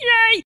Yay!